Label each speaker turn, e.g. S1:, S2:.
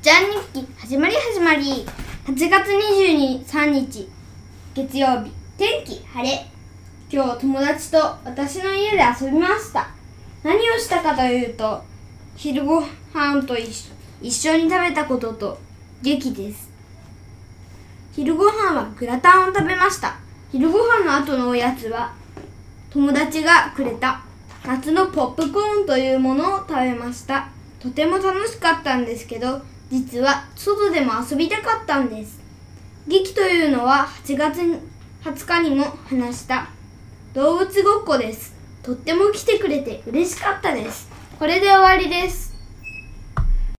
S1: ちゃん日記始まり始まり。8月23日月曜日。天気晴れ。今日友達と私の家で遊びました。何をしたかというと昼ご飯と一緒一緒に食べたことと劇です。昼ご飯はグラタンを食べました。昼ご飯の後のおやつは友達がくれた夏のポップコーンというものを食べました。とても楽しかったんですけど実は外でも遊びたかったんです。劇というのは8月20日にも話した動物ごっこです。とっても来てくれて嬉しかったです。これで終わりです。